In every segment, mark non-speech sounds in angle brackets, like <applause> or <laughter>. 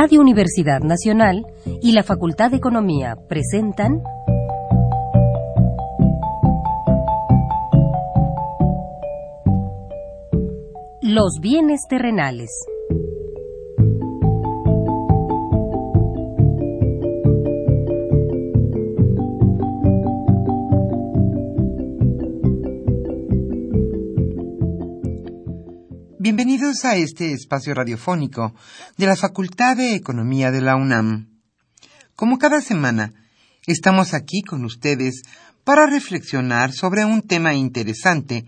Radio Universidad Nacional y la Facultad de Economía presentan Los bienes terrenales. Bienvenidos a este espacio radiofónico de la Facultad de Economía de la UNAM. Como cada semana, estamos aquí con ustedes para reflexionar sobre un tema interesante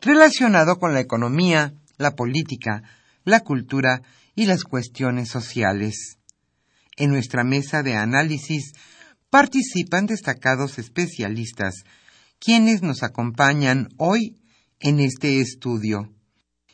relacionado con la economía, la política, la cultura y las cuestiones sociales. En nuestra mesa de análisis participan destacados especialistas, quienes nos acompañan hoy en este estudio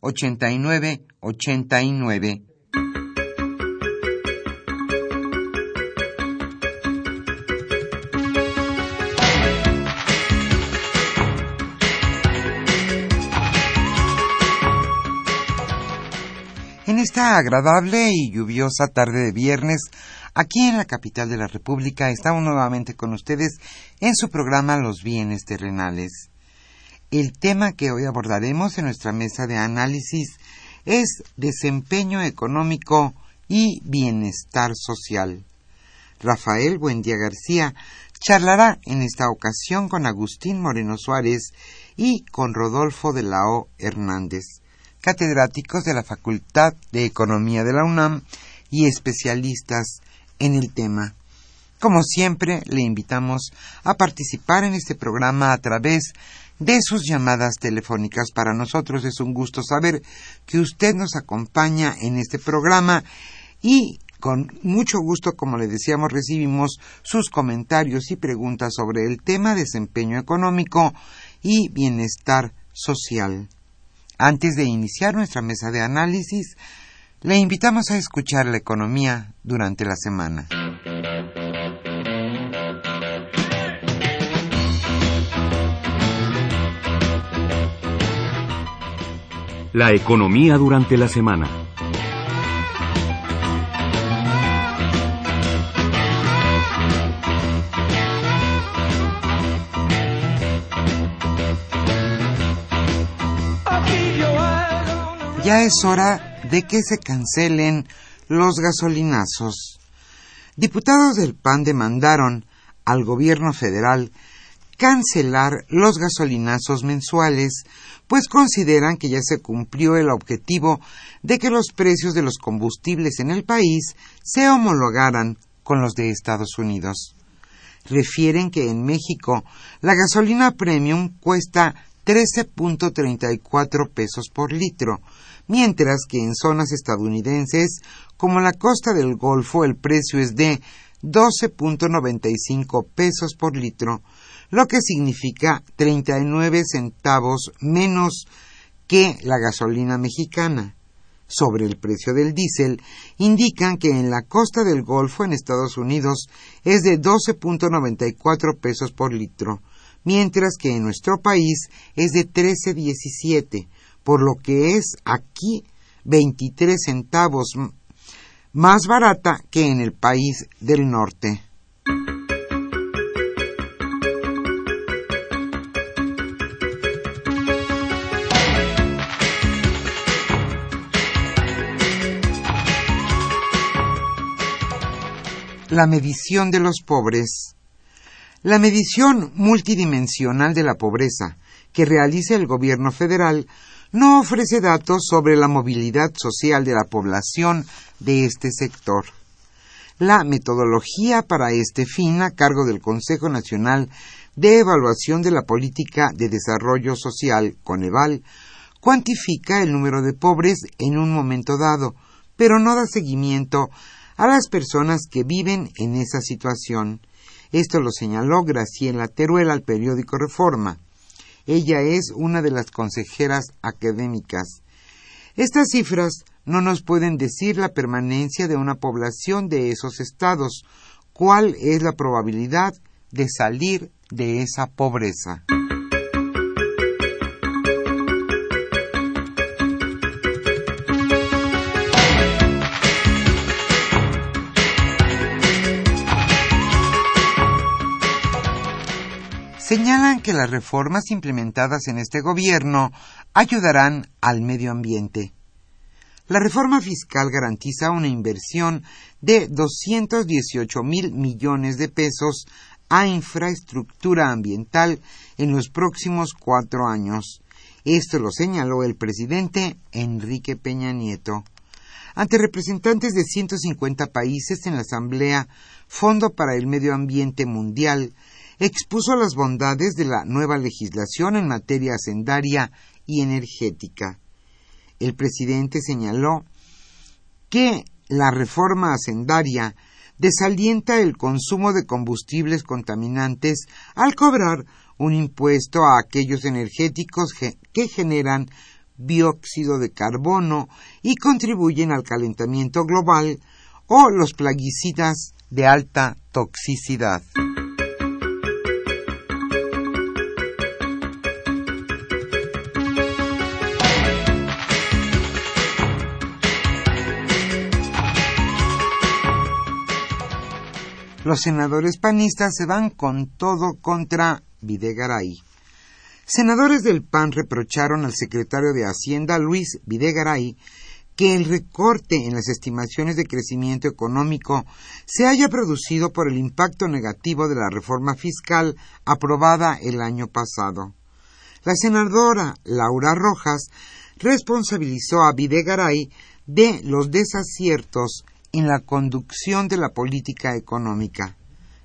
89 89. En esta agradable y lluviosa tarde de viernes, aquí en la capital de la República, estamos nuevamente con ustedes en su programa Los bienes terrenales. El tema que hoy abordaremos en nuestra mesa de análisis es desempeño económico y bienestar social. Rafael Buendía García charlará en esta ocasión con Agustín Moreno Suárez y con Rodolfo de la O. Hernández, catedráticos de la Facultad de Economía de la UNAM y especialistas en el tema. Como siempre, le invitamos a participar en este programa a través de sus llamadas telefónicas. Para nosotros es un gusto saber que usted nos acompaña en este programa y con mucho gusto, como le decíamos, recibimos sus comentarios y preguntas sobre el tema desempeño económico y bienestar social. Antes de iniciar nuestra mesa de análisis, le invitamos a escuchar la economía durante la semana. La economía durante la semana. Ya es hora de que se cancelen los gasolinazos. Diputados del PAN demandaron al gobierno federal cancelar los gasolinazos mensuales, pues consideran que ya se cumplió el objetivo de que los precios de los combustibles en el país se homologaran con los de Estados Unidos. Refieren que en México la gasolina premium cuesta 13.34 pesos por litro, mientras que en zonas estadounidenses como la costa del Golfo el precio es de 12.95 pesos por litro, lo que significa 39 centavos menos que la gasolina mexicana. Sobre el precio del diésel, indican que en la costa del Golfo en Estados Unidos es de 12.94 pesos por litro, mientras que en nuestro país es de 13.17, por lo que es aquí 23 centavos más barata que en el país del norte. La medición de los pobres. La medición multidimensional de la pobreza que realiza el gobierno federal no ofrece datos sobre la movilidad social de la población de este sector. La metodología para este fin, a cargo del Consejo Nacional de Evaluación de la Política de Desarrollo Social, Coneval, cuantifica el número de pobres en un momento dado, pero no da seguimiento a las personas que viven en esa situación. Esto lo señaló Graciela Teruel al periódico Reforma. Ella es una de las consejeras académicas. Estas cifras no nos pueden decir la permanencia de una población de esos estados, cuál es la probabilidad de salir de esa pobreza. Señalan que las reformas implementadas en este gobierno ayudarán al medio ambiente. La reforma fiscal garantiza una inversión de 218 mil millones de pesos a infraestructura ambiental en los próximos cuatro años. Esto lo señaló el presidente Enrique Peña Nieto. Ante representantes de 150 países en la Asamblea Fondo para el Medio Ambiente Mundial, expuso las bondades de la nueva legislación en materia hacendaria y energética. El presidente señaló que la reforma hacendaria desalienta el consumo de combustibles contaminantes al cobrar un impuesto a aquellos energéticos que generan dióxido de carbono y contribuyen al calentamiento global o los plaguicidas de alta toxicidad. Los senadores panistas se van con todo contra Videgaray. Senadores del PAN reprocharon al secretario de Hacienda, Luis Videgaray, que el recorte en las estimaciones de crecimiento económico se haya producido por el impacto negativo de la reforma fiscal aprobada el año pasado. La senadora Laura Rojas responsabilizó a Videgaray de los desaciertos en la conducción de la política económica,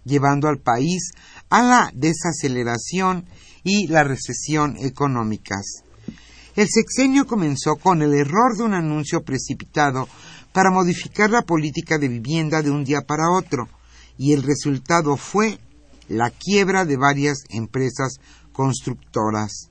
llevando al país a la desaceleración y la recesión económicas. El sexenio comenzó con el error de un anuncio precipitado para modificar la política de vivienda de un día para otro, y el resultado fue la quiebra de varias empresas constructoras.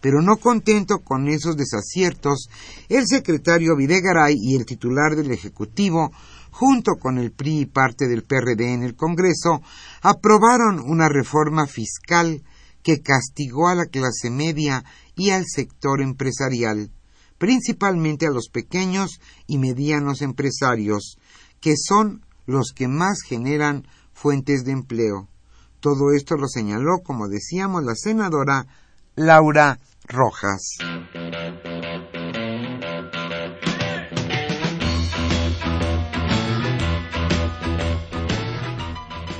Pero no contento con esos desaciertos, el secretario Videgaray y el titular del Ejecutivo, junto con el PRI y parte del PRD en el Congreso, aprobaron una reforma fiscal que castigó a la clase media y al sector empresarial, principalmente a los pequeños y medianos empresarios, que son los que más generan fuentes de empleo. Todo esto lo señaló, como decíamos, la senadora Laura Rojas.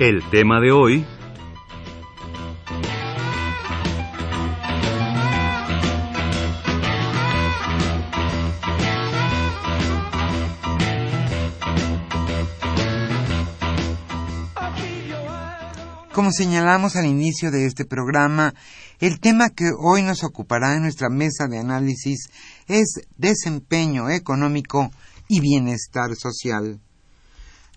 El tema de hoy Como señalamos al inicio de este programa, el tema que hoy nos ocupará en nuestra mesa de análisis es desempeño económico y bienestar social.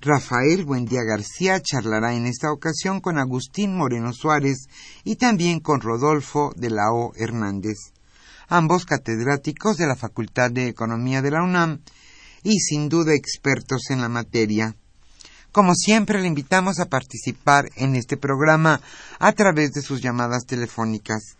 Rafael Buendía García charlará en esta ocasión con Agustín Moreno Suárez y también con Rodolfo de la O. Hernández, ambos catedráticos de la Facultad de Economía de la UNAM y sin duda expertos en la materia. Como siempre, le invitamos a participar en este programa a través de sus llamadas telefónicas.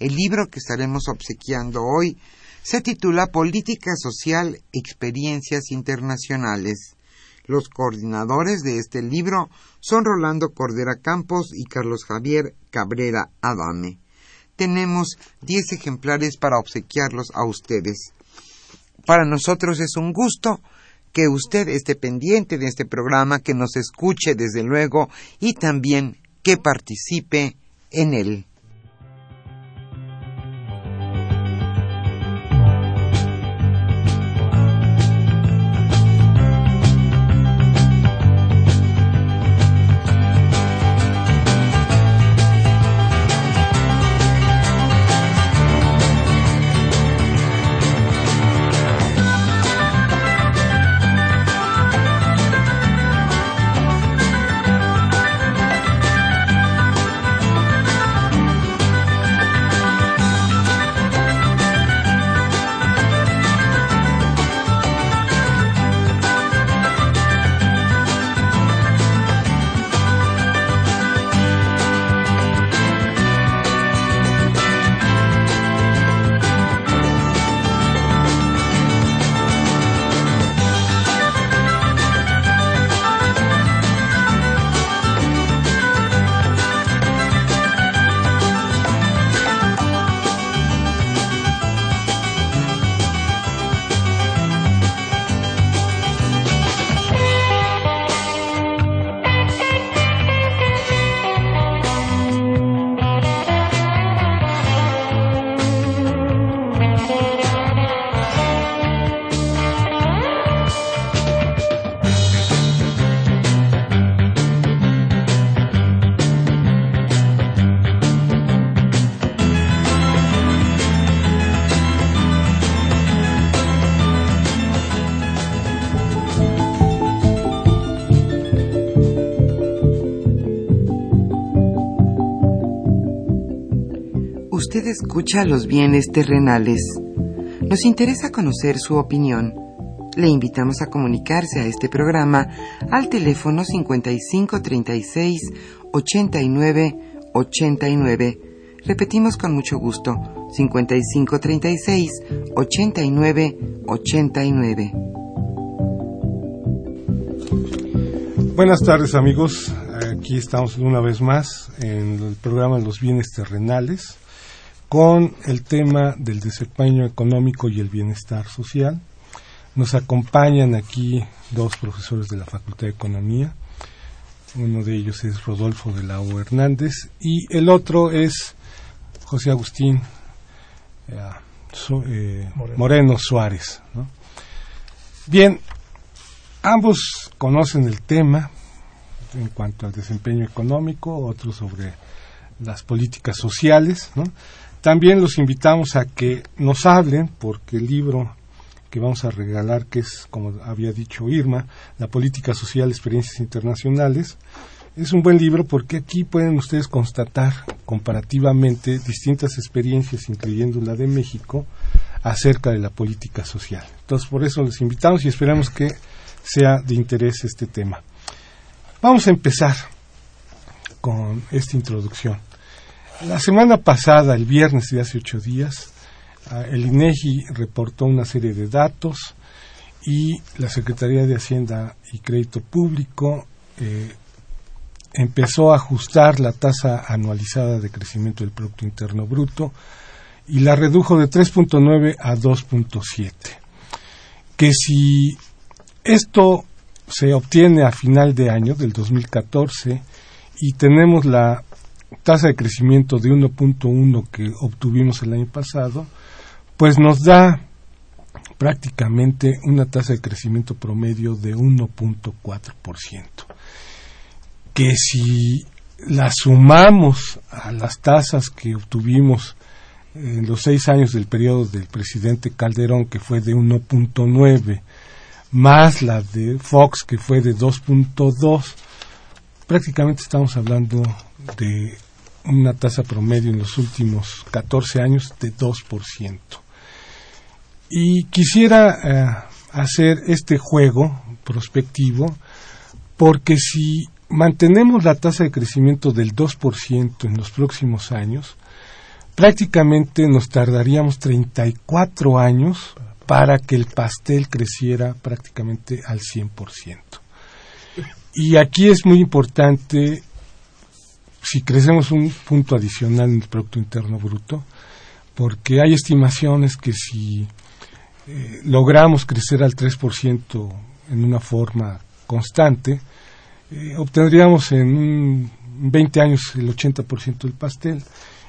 El libro que estaremos obsequiando hoy se titula Política Social, Experiencias Internacionales. Los coordinadores de este libro son Rolando Cordera Campos y Carlos Javier Cabrera Adame. Tenemos diez ejemplares para obsequiarlos a ustedes. Para nosotros es un gusto que usted esté pendiente de este programa, que nos escuche desde luego y también que participe en él. Escucha los bienes terrenales. Nos interesa conocer su opinión. Le invitamos a comunicarse a este programa al teléfono 5536 89 89. Repetimos con mucho gusto 5536 89 89. Buenas tardes amigos, aquí estamos una vez más en el programa Los bienes terrenales con el tema del desempeño económico y el bienestar social. Nos acompañan aquí dos profesores de la Facultad de Economía. Uno de ellos es Rodolfo de la O. Hernández y el otro es José Agustín eh, eh, Moreno. Suárez. Bien, ambos conocen el tema en cuanto al desempeño económico, otros sobre las políticas sociales. También los invitamos a que nos hablen, porque el libro que vamos a regalar, que es, como había dicho Irma, La Política Social, Experiencias Internacionales, es un buen libro porque aquí pueden ustedes constatar comparativamente distintas experiencias, incluyendo la de México, acerca de la política social. Entonces, por eso les invitamos y esperamos que sea de interés este tema. Vamos a empezar con esta introducción. La semana pasada, el viernes de hace ocho días, ah, el INEGI reportó una serie de datos y la Secretaría de Hacienda y Crédito Público eh, empezó a ajustar la tasa anualizada de crecimiento del Producto Interno Bruto y la redujo de 3.9 a 2.7. Que si esto se obtiene a final de año del 2014 y tenemos la tasa de crecimiento de 1.1 que obtuvimos el año pasado, pues nos da prácticamente una tasa de crecimiento promedio de 1.4% que si la sumamos a las tasas que obtuvimos en los seis años del periodo del presidente Calderón, que fue de 1.9, más la de Fox, que fue de 2.2, prácticamente estamos hablando de una tasa promedio en los últimos 14 años de 2%. Y quisiera eh, hacer este juego prospectivo porque si mantenemos la tasa de crecimiento del 2% en los próximos años, prácticamente nos tardaríamos 34 años para que el pastel creciera prácticamente al 100%. Y aquí es muy importante, si crecemos un punto adicional en el Producto Interno Bruto, porque hay estimaciones que si eh, logramos crecer al 3% en una forma constante, eh, obtendríamos en 20 años el 80% del pastel.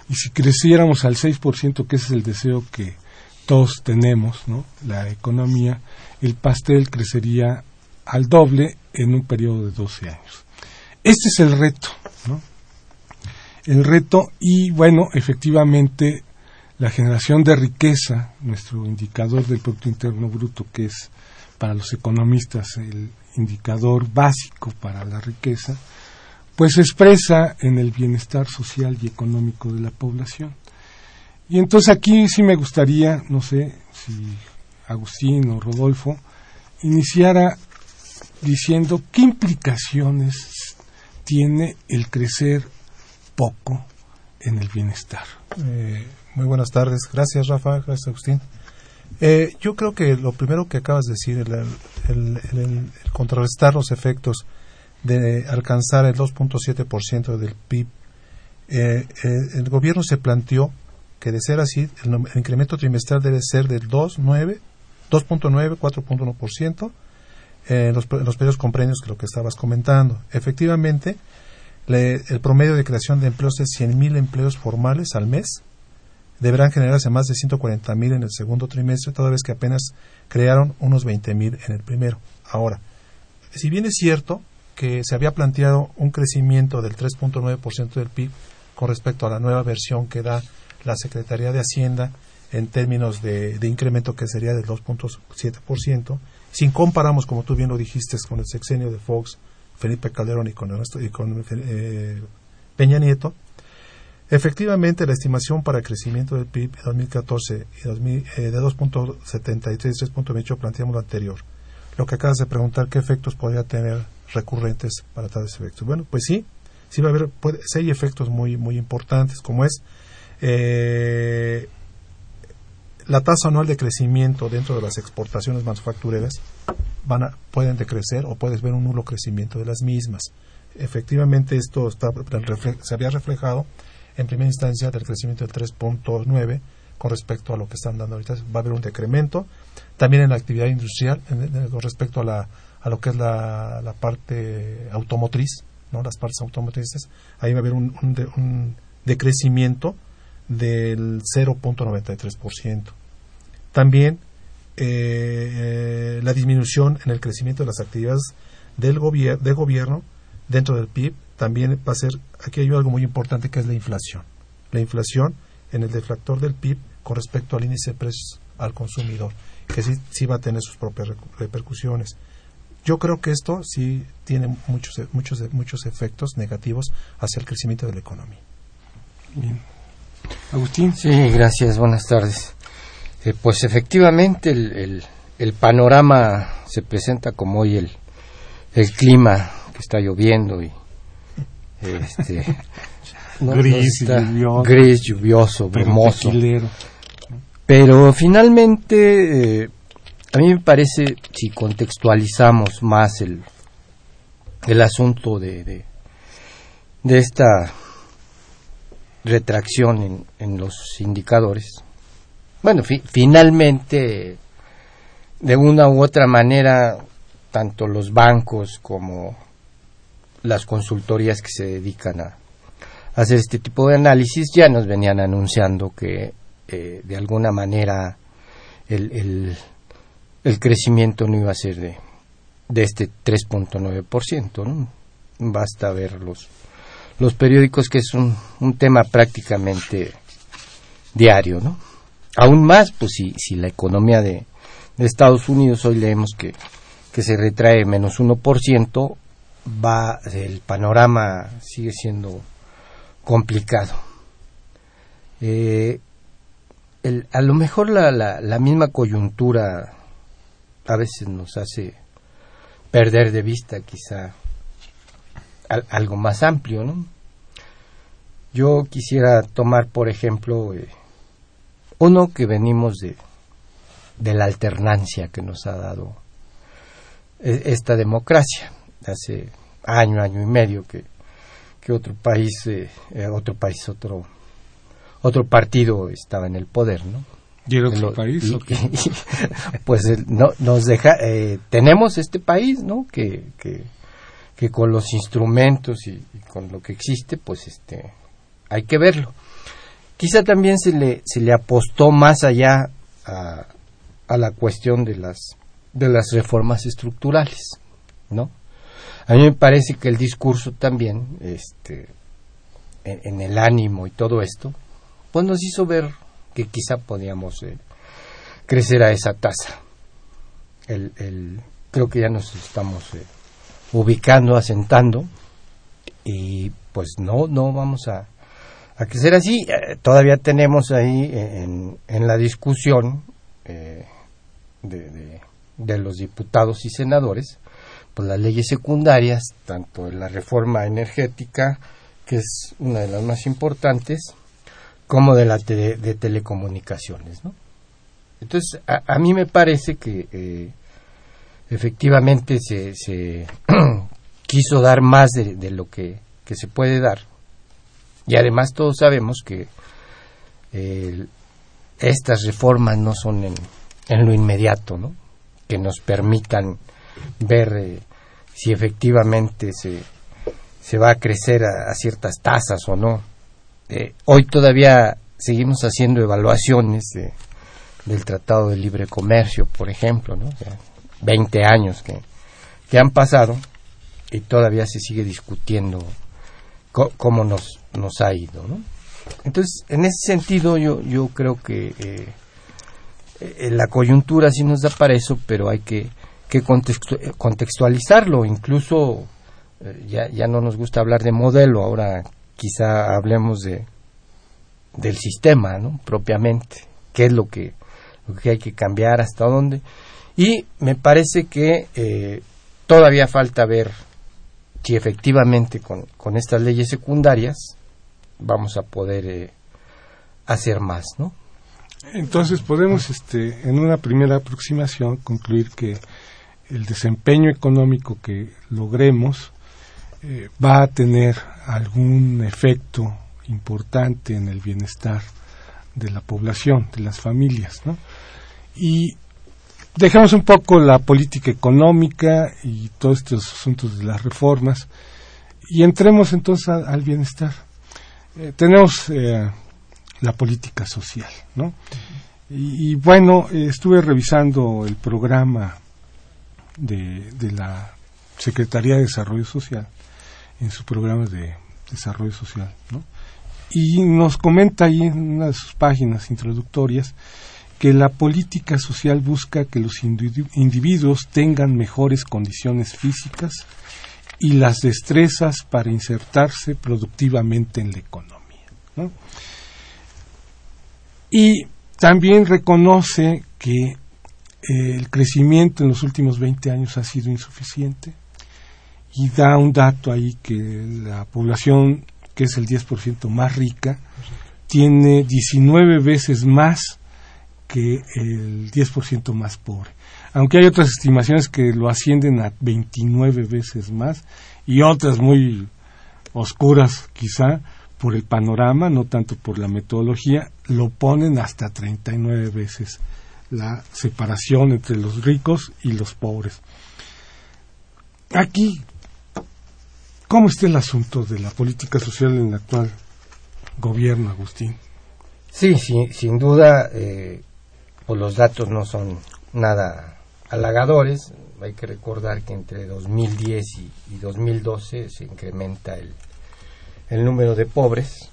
Y si creciéramos al 6%, que ese es el deseo que todos tenemos, ¿no? la economía, el pastel crecería al doble en un periodo de 12 años. Este es el reto, ¿no? El reto y bueno, efectivamente la generación de riqueza, nuestro indicador del Producto Interno Bruto, que es para los economistas el indicador básico para la riqueza, pues se expresa en el bienestar social y económico de la población. Y entonces aquí sí me gustaría, no sé si Agustín o Rodolfo, iniciara diciendo qué implicaciones tiene el crecer poco en el bienestar. Eh, muy buenas tardes. Gracias, Rafa. Gracias, Agustín. Eh, yo creo que lo primero que acabas de decir, el, contrarrestar los efectos de alcanzar el 2.7% del PIB, eh, eh, el gobierno se planteó que de ser así, el, incremento trimestral debe ser del 2.9, 2.9, 4.1% en los, los periodos comprendidos que lo que estabas comentando. Efectivamente, el promedio de creación de empleos es 100.000 empleos formales al mes, deberán generarse más de 140 mil en el segundo trimestre, toda vez que apenas crearon unos 20 mil en el primero. Ahora, si bien es cierto que se había planteado un crecimiento del 3.9% del PIB con respecto a la nueva versión que da la Secretaría de Hacienda en términos de, incremento que sería del 2.7%, si comparamos, como tú bien lo dijiste, con el sexenio de Fox, Felipe Calderón y con, y con eh, Peña Nieto, Efectivamente, la estimación para el crecimiento del PIB en 2014 y 2000, eh, de 2.73 y 3.28 planteamos lo anterior. Lo que acabas de preguntar, ¿qué efectos podría tener recurrentes para tales efectos? Bueno, pues sí, sí va a haber, puede, sí hay efectos muy, muy importantes, como es eh, la tasa anual de crecimiento dentro de las exportaciones manufactureras van a, pueden decrecer o puedes ver un nulo crecimiento de las mismas. Efectivamente, esto está, se había reflejado en primera instancia del crecimiento del 3.9 con respecto a lo que están dando ahorita. Va a haber un decremento. También en la actividad industrial, con respecto a, la, a lo que es la, la parte automotriz, ¿no? las partes automotrices, ahí va a haber un, un decrecimiento del 0.93%. También eh, la disminución en el crecimiento de las actividades del de gobierno dentro del PIB también va a ser, aquí hay algo muy importante que es la inflación. La inflación en el deflactor del PIB con respecto al índice de precios al consumidor, que sí, sí va a tener sus propias repercusiones. Yo creo que esto sí tiene muchos, muchos, muchos efectos negativos hacia el crecimiento de la economía. Bien. Agustín. Sí, gracias, buenas tardes. Eh, pues efectivamente el, el, panorama se presenta como hoy el, el clima que está lloviendo y este, <laughs> gris, lluvioso, gris, lluvioso, brumoso. Pero finalmente, eh, a mí me parece, si contextualizamos más el, el asunto de, de, de esta retracción en, en los indicadores, bueno, finalmente, de una u otra manera, tanto los bancos como las consultorías que se dedican a hacer este tipo de análisis ya nos venían anunciando que eh, de alguna manera el, el, crecimiento no iba a ser de, de este 3.9%. ¿no? Basta ver los, los periódicos que es un, un tema prácticamente diario. ¿no? Aún más, pues si, si la economía de, de Estados Unidos hoy leemos que, que se retrae menos 1%, va, el panorama sigue siendo complicado. Eh, a lo mejor la, la, misma coyuntura a veces nos hace perder de vista quizá algo más amplio, ¿no? Yo quisiera tomar, por ejemplo, eh, uno que venimos de, de la alternancia que nos ha dado e, esta democracia hace año, año y medio que, que otro país, eh, eh, otro país, otro, otro partido estaba en el poder, ¿no? ¿Y el otro país? <laughs> pues no, nos deja, eh, tenemos este país, ¿no? Que, que, que con los instrumentos y, y, con lo que existe, pues este, hay que verlo. Quizá también se le, se le apostó más allá a, la cuestión de las, de las reformas estructurales, ¿no? A mí me parece que el discurso también, este, en, el ánimo y todo esto, pues nos hizo ver que quizá podíamos eh, crecer a esa tasa. El, el, creo que ya nos estamos eh, ubicando, asentando, y pues no, no vamos a, a crecer así. Eh, todavía tenemos ahí en, en la discusión de, de, de los diputados y senadores pues, las leyes secundarias, tanto en la reforma energética, que es una de las más importantes, como de la de telecomunicaciones. ¿no? Entonces, a, mí me parece que eh, efectivamente se, se <clears throat> quiso dar más de, lo que, se puede dar. Y además todos sabemos que estas reformas no son en, en, lo inmediato, ¿no? que nos permitan ver eh, si efectivamente se, se va a crecer a, ciertas tasas o no. Eh, hoy todavía seguimos haciendo evaluaciones del Tratado de Libre Comercio, por ejemplo, ¿no? 20 años que, que han pasado y todavía se sigue discutiendo cómo nos, nos ha ido, ¿no? Entonces, en ese sentido, yo, yo creo que eh, la coyuntura sí nos da para eso, pero hay que que contextualizarlo, incluso eh, ya, ya no nos gusta hablar de modelo, ahora quizá hablemos de, del sistema, ¿no? Propiamente, qué es lo que, lo que hay que cambiar, hasta dónde. Y me parece que eh, todavía falta ver si efectivamente con, con, estas leyes secundarias vamos a poder eh, hacer más, ¿no? Entonces podemos, este, en una primera aproximación, concluir que el desempeño económico que logremos eh, va a tener algún efecto importante en el bienestar de la población, de las familias, ¿no? Y dejamos un poco la política económica y todos estos asuntos de las reformas y entremos entonces al bienestar. Eh, tenemos eh, la política social, ¿no? Y, bueno, estuve revisando el programa de, de, la Secretaría de Desarrollo Social en su programa de desarrollo social, ¿no? Y nos comenta ahí en una de sus páginas introductorias que la política social busca que los individuos tengan mejores condiciones físicas y las destrezas para insertarse productivamente en la economía. ¿no? Y también reconoce que eh, el crecimiento en los últimos 20 años ha sido insuficiente y da un dato ahí que la población, que es el 10% más rica, tiene 19 veces más que el 10% más pobre. Aunque hay otras estimaciones que lo ascienden a 29 veces más y otras muy oscuras quizá, por el panorama, no tanto por la metodología, lo ponen hasta 39 veces la separación entre los ricos y los pobres. Aquí, ¿cómo está el asunto de la política social en el actual gobierno, Agustín? Sí, sí sin duda, eh, pues los datos no son nada halagadores. Hay que recordar que entre 2010 y, y 2012 se incrementa el, el número de pobres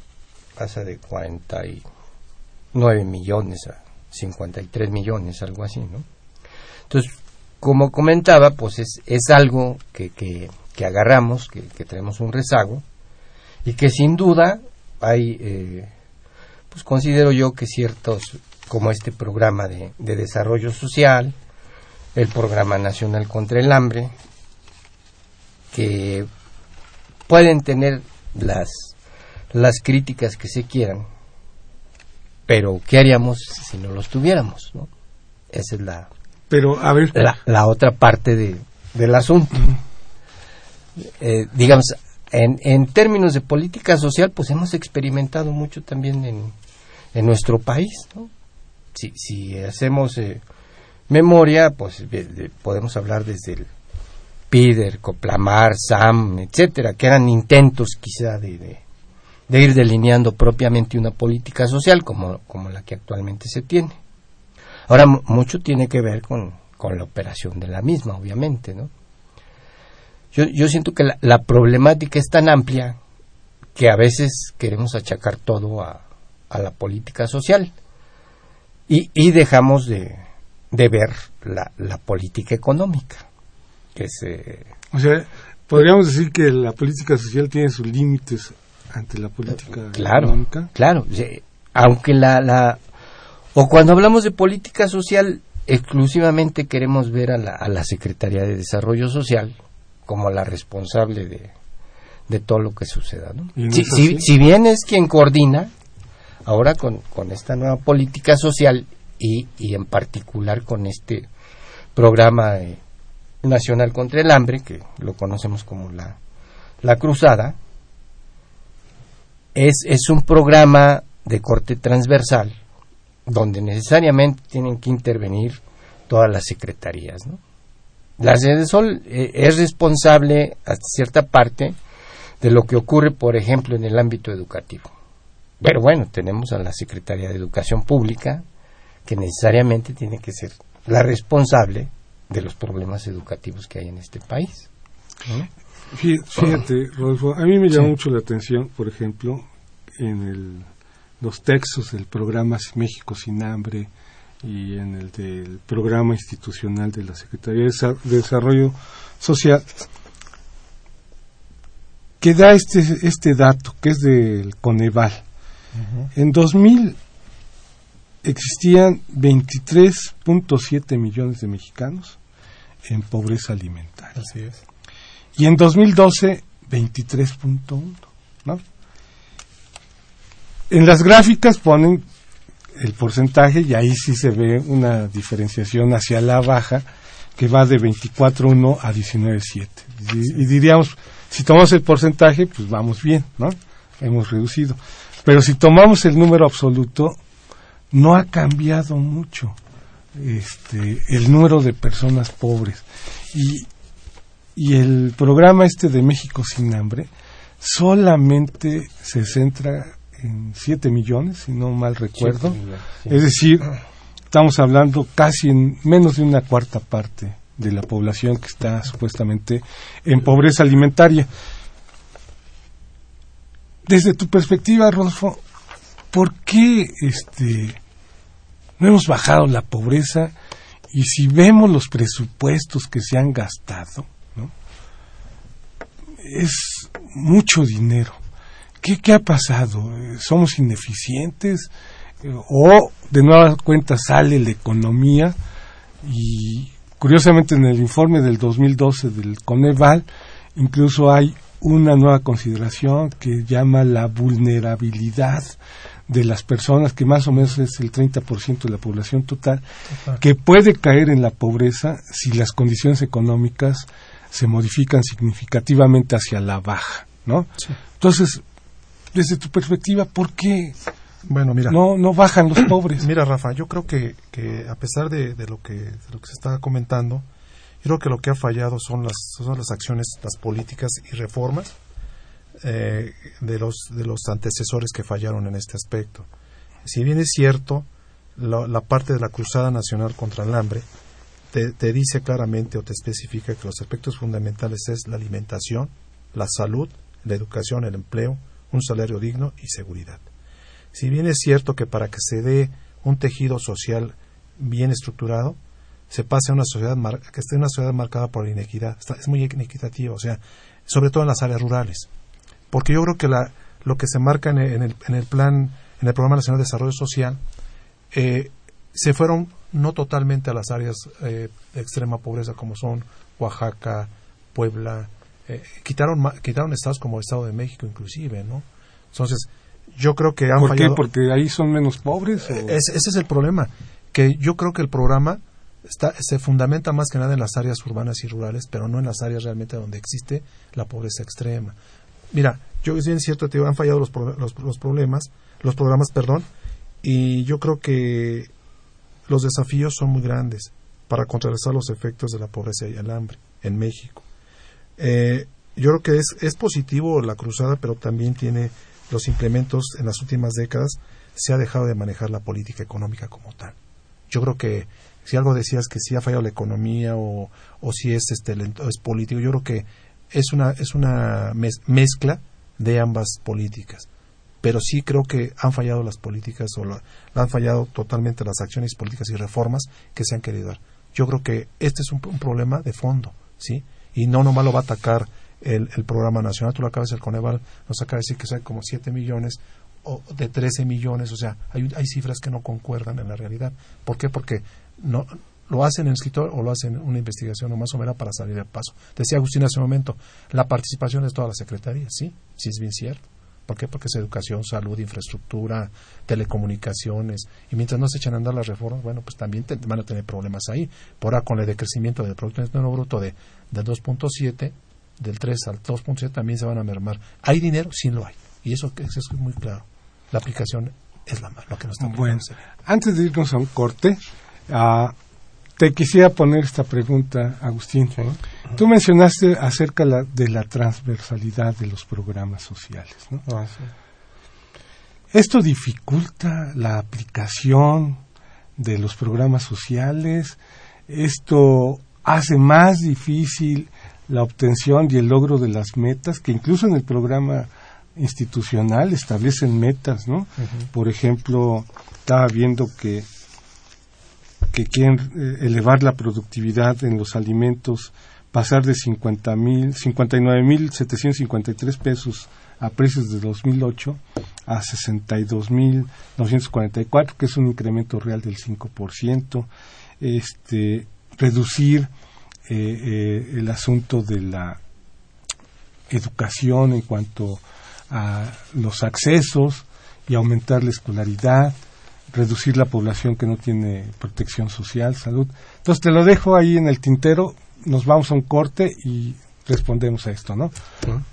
pasa de 49 millones a 53 millones, algo así, ¿no? Entonces, como comentaba, pues es, es algo que, que, agarramos, que, que, tenemos un rezago, y que sin duda hay, eh, pues considero yo que ciertos, como este programa de desarrollo social, el programa nacional contra el hambre, que pueden tener las, las críticas que se quieran, pero ¿qué haríamos si no los tuviéramos? ¿no? Esa es la, pero, a ver. la, otra parte de, del asunto. Eh, digamos, en, en términos de política social, pues hemos experimentado mucho también en, en nuestro país. ¿no? Si, si hacemos eh, memoria, pues podemos hablar desde el Pider, Coplamar, Sam, etcétera, que eran intentos quizá de, ir delineando propiamente una política social como, la que actualmente se tiene. Ahora, mucho tiene que ver con, la operación de la misma, obviamente, ¿no? Yo, siento que la, problemática es tan amplia que a veces queremos achacar todo a, la política social y dejamos de, de ver la, la política económica que se... O sea, podríamos decir que la política social tiene sus límites ante la política claro, económica. Claro, aunque la, la... O cuando hablamos de política social, exclusivamente queremos ver a la, a la Secretaría de Desarrollo Social como la responsable de, de todo lo que suceda. ¿no? Si, si, bien es quien coordina, ahora con, con esta nueva política social y, y en particular con este programa Nacional contra el Hambre, que lo conocemos como la, la Cruzada, es, es un programa de corte transversal donde necesariamente tienen que intervenir todas las secretarías. ¿no? La Sede Sol eh, es responsable a cierta parte de lo que ocurre, por ejemplo, en el ámbito educativo. Pero bueno, tenemos a la Secretaría de Educación Pública, que necesariamente tiene que ser la responsable de los problemas educativos que hay en este país. Fíjate, Rodolfo, a mí me llama mucho la atención, por ejemplo, en el, los textos del programa México sin hambre y en el del programa institucional de la Secretaría de Desarrollo Social, que da este, este dato, que es del Coneval, En 2000 existían 23.7 millones de mexicanos en pobreza alimentaria. Así es. Y en 2012, 23.1, ¿no? En las gráficas ponen el porcentaje y ahí sí se ve una diferenciación hacia la baja que va de 24.1 a 19.7. Y, y diríamos, si tomamos el porcentaje, pues vamos bien, ¿no? Hemos reducido. Pero si tomamos el número absoluto, no ha cambiado mucho este, el número de personas pobres. Y, y el programa este de México sin hambre solamente se centra en 7 millones, si no mal recuerdo. Es decir, estamos hablando casi en menos de una cuarta parte de la población que está supuestamente en pobreza alimentaria. Desde tu perspectiva, Rodolfo, ¿por qué este, no hemos bajado la pobreza? Y si vemos los presupuestos que se han gastado, es mucho dinero. ¿Qué, ¿Qué ha pasado? ¿Somos ineficientes? ¿O de nueva cuenta sale la economía? Y curiosamente en el informe del 2012 del Coneval incluso hay una nueva consideración que llama la vulnerabilidad de las personas, que más o menos es el 30% de la población total, que puede caer en la pobreza si las condiciones económicas se modifican significativamente hacia la baja, ¿no? Sí. Entonces, desde tu perspectiva, ¿por qué Bueno, mira. no, no bajan los pobres? <clears throat> Mira, Rafa, yo creo que, que a pesar de, de lo que, de lo que se está comentando, yo creo que lo que ha fallado son las, son las acciones, las políticas y reformas eh, de, los, de los antecesores que fallaron en este aspecto. Si bien es cierto, la, parte de la Cruzada Nacional contra el Hambre te, dice claramente o te especifica que los aspectos fundamentales es la alimentación, la salud, la educación, el empleo, un salario digno y seguridad. Si bien es cierto que para que se dé un tejido social bien estructurado, se pase a una sociedad que esté una sociedad marcada por la inequidad. Es muy inequitativo, o sea, sobre todo en las áreas rurales. Porque yo creo que la, lo que se marca en el, en el, plan, en el Programa Nacional de Desarrollo Social, eh, se fueron no totalmente a las áreas eh, de extrema pobreza como son Oaxaca, Puebla, eh, quitaron quitaron estados como el Estado de México inclusive, ¿no? Entonces, yo creo que han ¿Por qué? ¿Porque ahí son menos pobres? o- Es- ese es el problema, que yo creo que el programa está, se fundamenta más que nada en las áreas urbanas y rurales, pero no en las áreas realmente donde existe la pobreza extrema. Mira, yo es bien cierto, te han fallado los, pro- los, los problemas, los programas, perdón, y yo creo que los desafíos son muy grandes para contrarrestar los efectos de la pobreza y el hambre en México. Eh, yo creo que es, es positivo la cruzada, pero también tiene los implementos en las últimas décadas, se ha dejado de manejar la política económica como tal. Yo creo que si algo decías que si ha fallado la economía o, o si es este es político, yo creo que es una es una mez- mezcla de ambas políticas. Pero sí creo que han fallado las políticas o la- han fallado totalmente las acciones políticas y reformas que se han querido dar. Yo creo que este es un, problema de fondo, ¿sí? Y no nomás lo va a atacar el, el programa nacional, tú lo acabas el Coneval nos acaba de decir que hay como 7 millones o de 13 millones, o sea, hay, hay cifras que no concuerdan en la realidad. ¿Por qué? Porque no lo hacen en el escritor o lo hacen en una investigación o más o menos para salir de paso. Decía Agustín hace un momento, la participación es toda la secretaría, sí, sí es bien cierto. ¿Por qué? Porque es educación, salud, infraestructura, telecomunicaciones. Y mientras no se echan a andar las reformas, bueno, pues también te- van a tener problemas ahí. Por ahora, con el decrecimiento del Producto Interno Bruto de, del 2.7, del 3 al 2.7, también se van a mermar. ¿Hay dinero? Sí lo hay. Y eso, eso es muy claro. La aplicación es la, lo que nos está Bueno, antes de irnos a un corte, ah, te quisiera poner esta pregunta, Agustín. Tú mencionaste acerca la- de la transversalidad de los programas sociales. ¿no? Ah, sí. ¿Esto dificulta la aplicación de los programas sociales? ¿Esto hace más difícil la obtención y el logro de las metas? Que incluso en el programa institucional establecen metas, ¿no? Por ejemplo, estaba viendo que que quieren eh, elevar la productividad en los alimentos, pasar de 50 mil, 59 mil 753 pesos a precios de 2008 a 62.944, que es un incremento real del 5%. Este, reducir eh, eh, el asunto de la educación en cuanto a los accesos y aumentar la escolaridad, reducir la población que no tiene protección social, salud. Entonces te lo dejo ahí en el tintero, nos vamos a un corte y respondemos a esto, ¿no?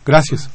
Gracias.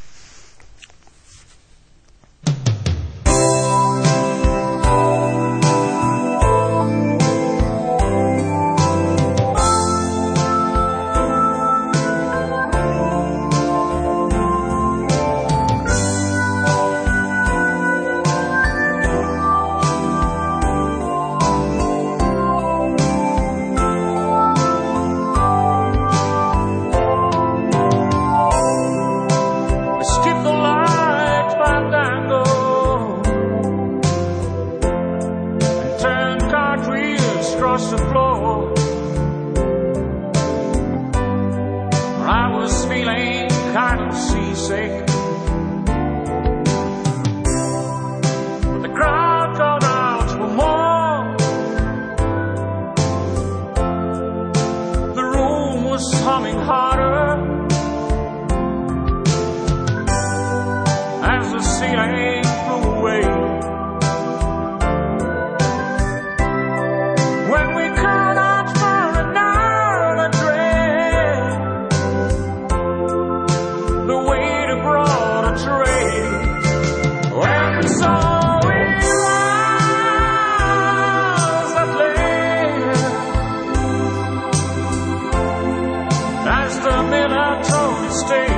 the man I told to stay.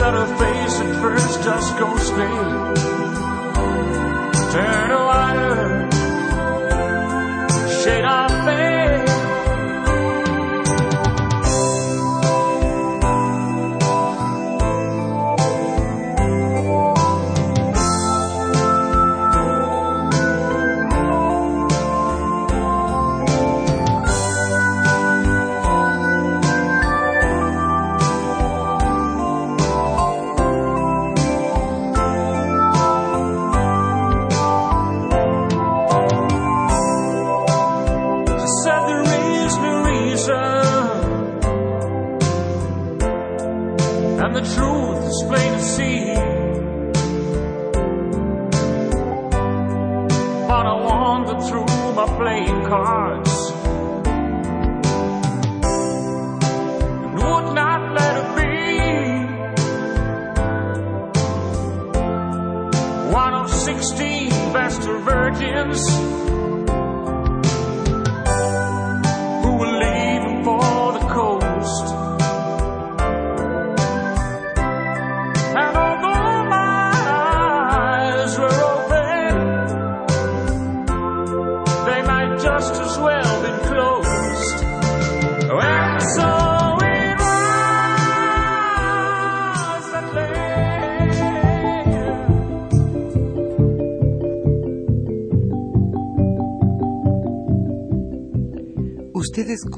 Let her face at first just go stay.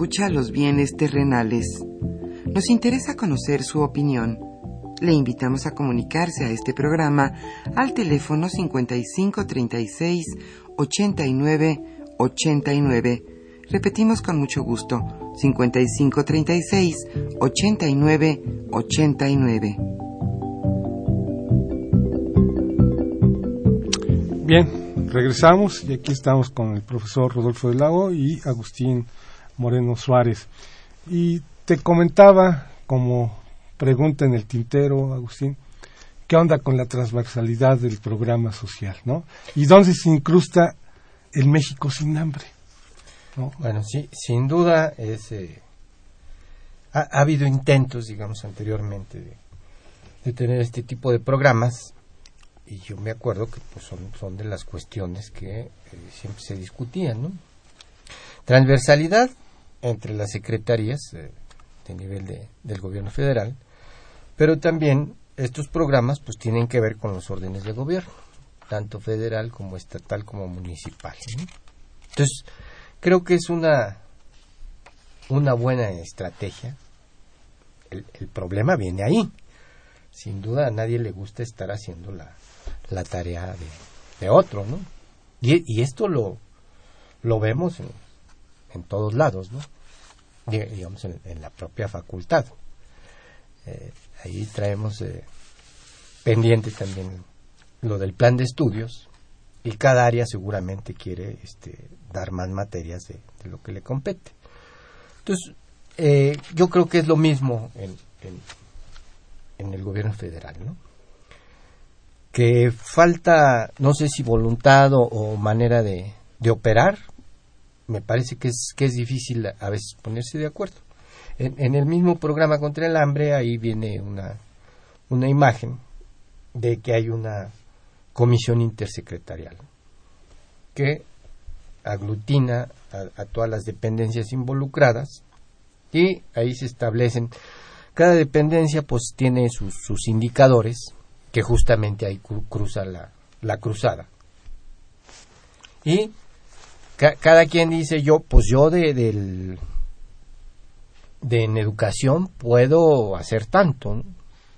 Escucha los bienes terrenales. Nos interesa conocer su opinión. Le invitamos a comunicarse a este programa al teléfono 55 36 89 89. Repetimos con mucho gusto, 55 36 89 89. Bien, regresamos y aquí estamos con el profesor Rodolfo del Lago y Agustín Moreno Suárez. Y te comentaba, como pregunta en el tintero, Agustín, ¿qué onda con la transversalidad del programa social, no? ¿Y dónde se incrusta el México sin hambre? Bueno, sí, sin duda es, eh, ha, habido intentos, digamos, anteriormente de, tener este tipo de programas y yo me acuerdo que pues, son, son de las cuestiones que eh, siempre se discutían, ¿no? Transversalidad entre las secretarías de nivel de, del gobierno federal, pero también estos programas pues tienen que ver con los órdenes de gobierno, tanto federal como estatal como municipal. Entonces, creo que es una, una buena estrategia. El, el problema viene ahí, sin duda a nadie le gusta estar haciendo la, la tarea de, otro, ¿no? Y, y, esto lo, lo vemos en, en todos lados, ¿no? digamos en, la propia facultad. Eh, ahí traemos eh, pendiente también lo del plan de estudios y cada área seguramente quiere este, dar más materias de, lo que le compete. Entonces, eh, yo creo que es lo mismo en, en, el gobierno federal, ¿no? Que falta, no sé si voluntad o, manera de, operar, me parece que es, que es difícil a veces ponerse de acuerdo. En, el mismo programa contra el hambre, ahí viene una, una imagen de que hay una comisión intersecretarial que aglutina a, todas las dependencias involucradas y ahí se establecen cada dependencia pues tiene sus, sus indicadores que justamente ahí cruza la, la cruzada y cada quien dice yo pues yo de del de en educación puedo hacer tanto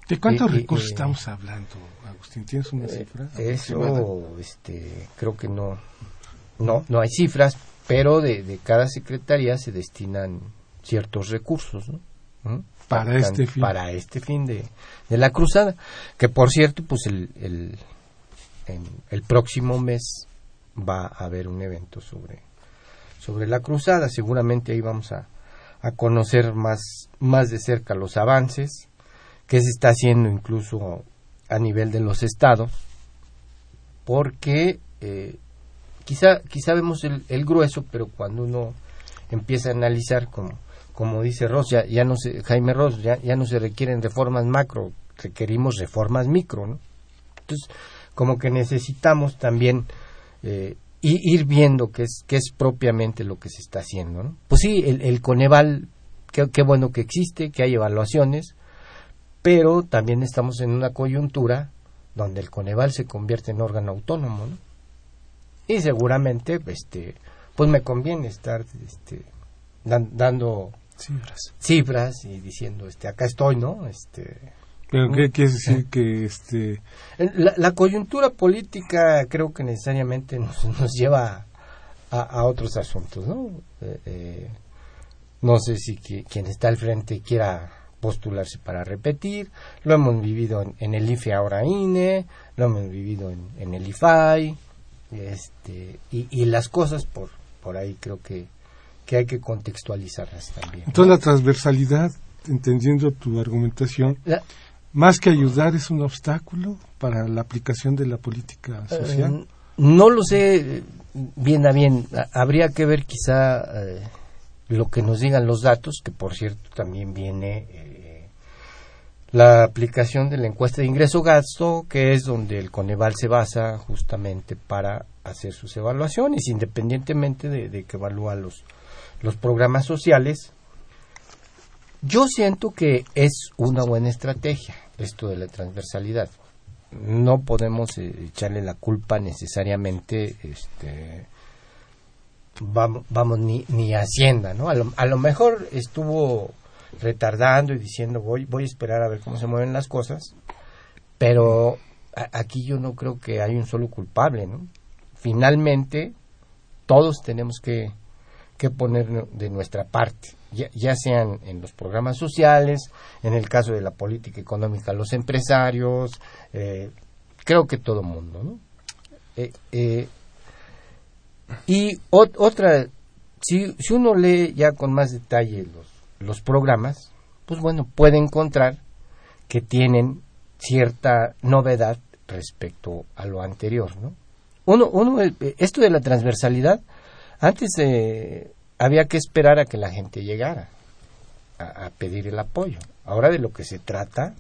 ¿De cuántos recursos estamos hablando, Agustín? ¿Tienes una eh, cifra? Eso, este, creo que no, no, no hay cifras, pero de, de cada secretaría se destinan ciertos recursos, ¿no? ¿Mm? Para, este fin. Para este fin de, de, la cruzada, que por cierto, pues el, el, el próximo mes va a haber un evento sobre, sobre la cruzada. Seguramente ahí vamos a, a conocer más, más de cerca los avances, que se está haciendo incluso a nivel de los estados, porque eh, quizá, quizá vemos el, el, grueso, pero cuando uno empieza a analizar, como, como dice Ross, ya, no se, Jaime Ross, ya, ya no se requieren reformas macro, requerimos reformas micro, ¿no? Entonces, como que necesitamos también eh, ir viendo qué es, qué es propiamente lo que se está haciendo, ¿no? Pues sí, el, el Coneval, qué, qué bueno que existe, que hay evaluaciones, pero también estamos en una coyuntura donde el Coneval se convierte en órgano autónomo, ¿no? Y seguramente, este, pues me conviene estar, este, dando cifras. cifras y diciendo, este, acá estoy, ¿no? Este, pero qué quiere decir que este la, coyuntura política creo que necesariamente nos, <laughs> nos lleva a, otros asuntos, ¿no? Eh, eh, no sé si quien está al frente quiera postularse para repetir, lo hemos vivido en, el IFE ahora INE, lo hemos vivido en, el IFAI, este, y, las cosas por, por ahí creo que, que hay que contextualizarlas también. Entonces la transversalidad, entendiendo tu argumentación, más que ayudar es un obstáculo para la aplicación de la política social. Eh, no lo sé bien a bien, habría que ver quizá eh, lo que nos digan los datos, que por cierto también viene eh, la aplicación de la encuesta de ingreso-gasto, que es donde el Coneval se basa justamente para hacer sus evaluaciones, independientemente de, que evalúa los, los programas sociales. Yo siento que es una buena estrategia esto de la transversalidad. No podemos eh, echarle la culpa necesariamente, este, vamos, vamos ni, ni Hacienda, ¿no? A lo, mejor estuvo retardando y diciendo voy, voy a esperar a ver cómo se mueven las cosas, pero aquí yo no creo que hay un solo culpable. Finalmente, todos tenemos que, que poner de nuestra parte, ya, sean en los programas sociales, en el caso de la política económica, los empresarios, eh, creo que todo el mundo, ¿no? Eh, eh, y otra, si, si uno lee ya con más detalle los, los programas, pues bueno, puede encontrar que tienen cierta novedad respecto a lo anterior, ¿no? Uno, uno, esto de la transversalidad, antes eh, había que esperar a que la gente llegara a, pedir el apoyo. Ahora de lo que se trata,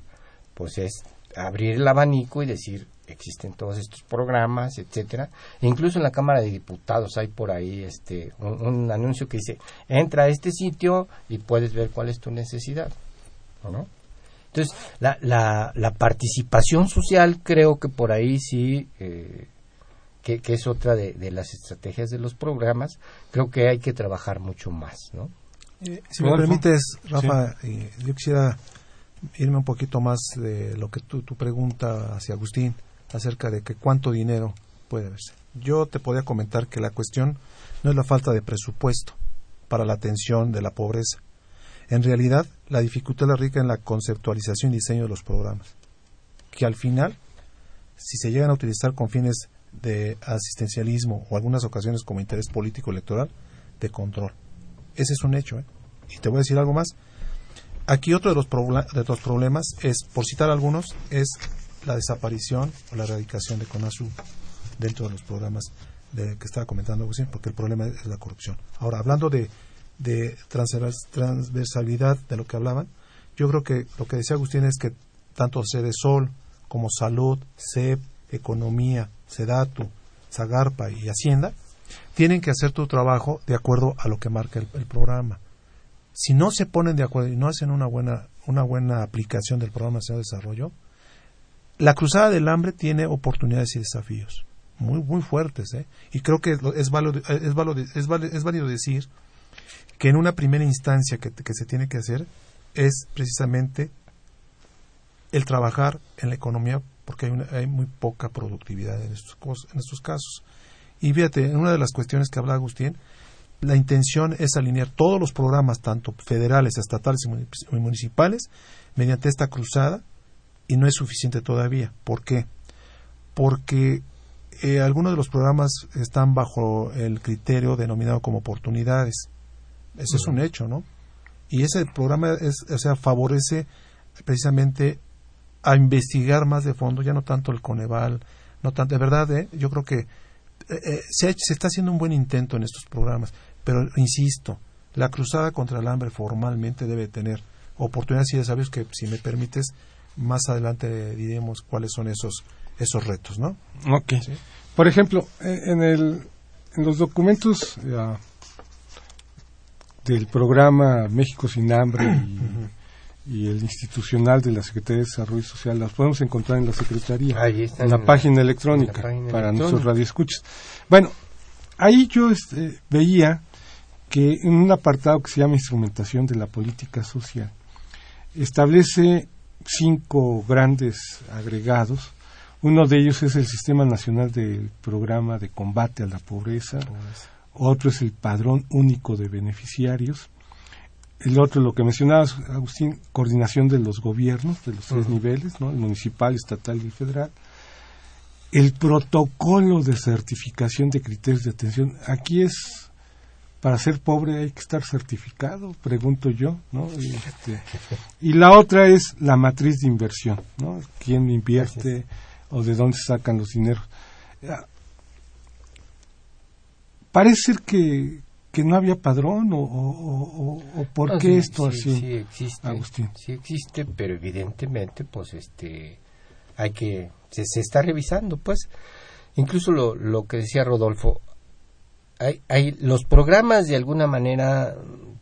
pues es abrir el abanico y decir, existen todos estos programas, etcétera. Incluso en la Cámara de Diputados hay por ahí este un, anuncio que dice entra a este sitio y puedes ver cuál es tu necesidad, ¿no? Entonces la, la, la participación social creo que por ahí sí eh, que, es otra de, las estrategias de los programas creo que hay que trabajar mucho más, ¿no? Eh, si me permites, Rafa, eh, yo quisiera irme un poquito más de lo que tú, tu pregunta hacia Agustín acerca de que cuánto dinero puede verse. Yo te podía comentar que la cuestión no es la falta de presupuesto para la atención de la pobreza. En realidad, la dificultad la rica en la conceptualización y diseño de los programas, que al final, si se llegan a utilizar con fines de asistencialismo o algunas ocasiones como interés político electoral, de control. Ese es un hecho. ¿eh? Y te voy a decir algo más. Aquí otro de los, de los problemas es, por citar algunos, es la desaparición o la erradicación de CONASU dentro de los programas de, que estaba comentando Agustín, porque el problema es la corrupción. Ahora, hablando de, de transversalidad de lo que hablaban, yo creo que lo que decía Agustín es que tanto Sede Sol como Salud, CEP, Economía, SEDATU, Zagarpa y Hacienda tienen que hacer tu trabajo de acuerdo a lo que marca el, programa. Si no se ponen de acuerdo y no hacen una buena, una buena aplicación del programa de desarrollo, la Cruzada del Hambre tiene oportunidades y desafíos muy, muy fuertes. ¿eh? Y creo que es válido, es, es, válido decir que en una primera instancia que, se tiene que hacer es precisamente el trabajar en la economía porque hay, hay muy poca productividad en estos, en estos casos. Y fíjate, en una de las cuestiones que habla Agustín, la intención es alinear todos los programas, tanto federales, estatales y municipales, mediante esta cruzada, y no es suficiente todavía. ¿Por qué? Porque eh, algunos de los programas están bajo el criterio denominado como oportunidades. Ese es un hecho, ¿no? Y ese programa es, o sea, favorece precisamente a investigar más de fondo, ya no tanto el Coneval, no tanto, de verdad, ¿eh? yo creo que eh, se, se, está haciendo un buen intento en estos programas, pero insisto, la cruzada contra el hambre formalmente debe tener oportunidades y sabes que, si me permites, más adelante diremos cuáles son esos esos retos, ¿no? Ok. Por ejemplo, eh, en, el, en los documentos del programa México sin hambre y, el institucional de la Secretaría de Desarrollo Social, las podemos encontrar en la Secretaría, en, la, página electrónica para nuestros radioescuchas. Bueno, ahí yo este, veía que en un apartado que se llama Instrumentación de la Política Social, establece cinco grandes agregados. Uno de ellos es el Sistema Nacional del Programa de Combate a la Pobreza, otro es el Padrón Único de Beneficiarios, el otro, lo que mencionabas, Agustín, coordinación de los gobiernos, de los tres niveles, ¿no? el municipal, estatal y el federal. El protocolo de certificación de criterios de atención. Aquí es, para ser pobre hay que estar certificado, pregunto yo, ¿no? Y, este, y la otra es la matriz de inversión, ¿no? ¿Quién invierte? o de dónde sacan los dineros. Parece ser que, que no había padrón o, o, por qué esto así, sí existe, Agustín. Sí existe, pero evidentemente pues este hay que se, se está revisando pues incluso lo, lo que decía Rodolfo hay, hay los programas de alguna manera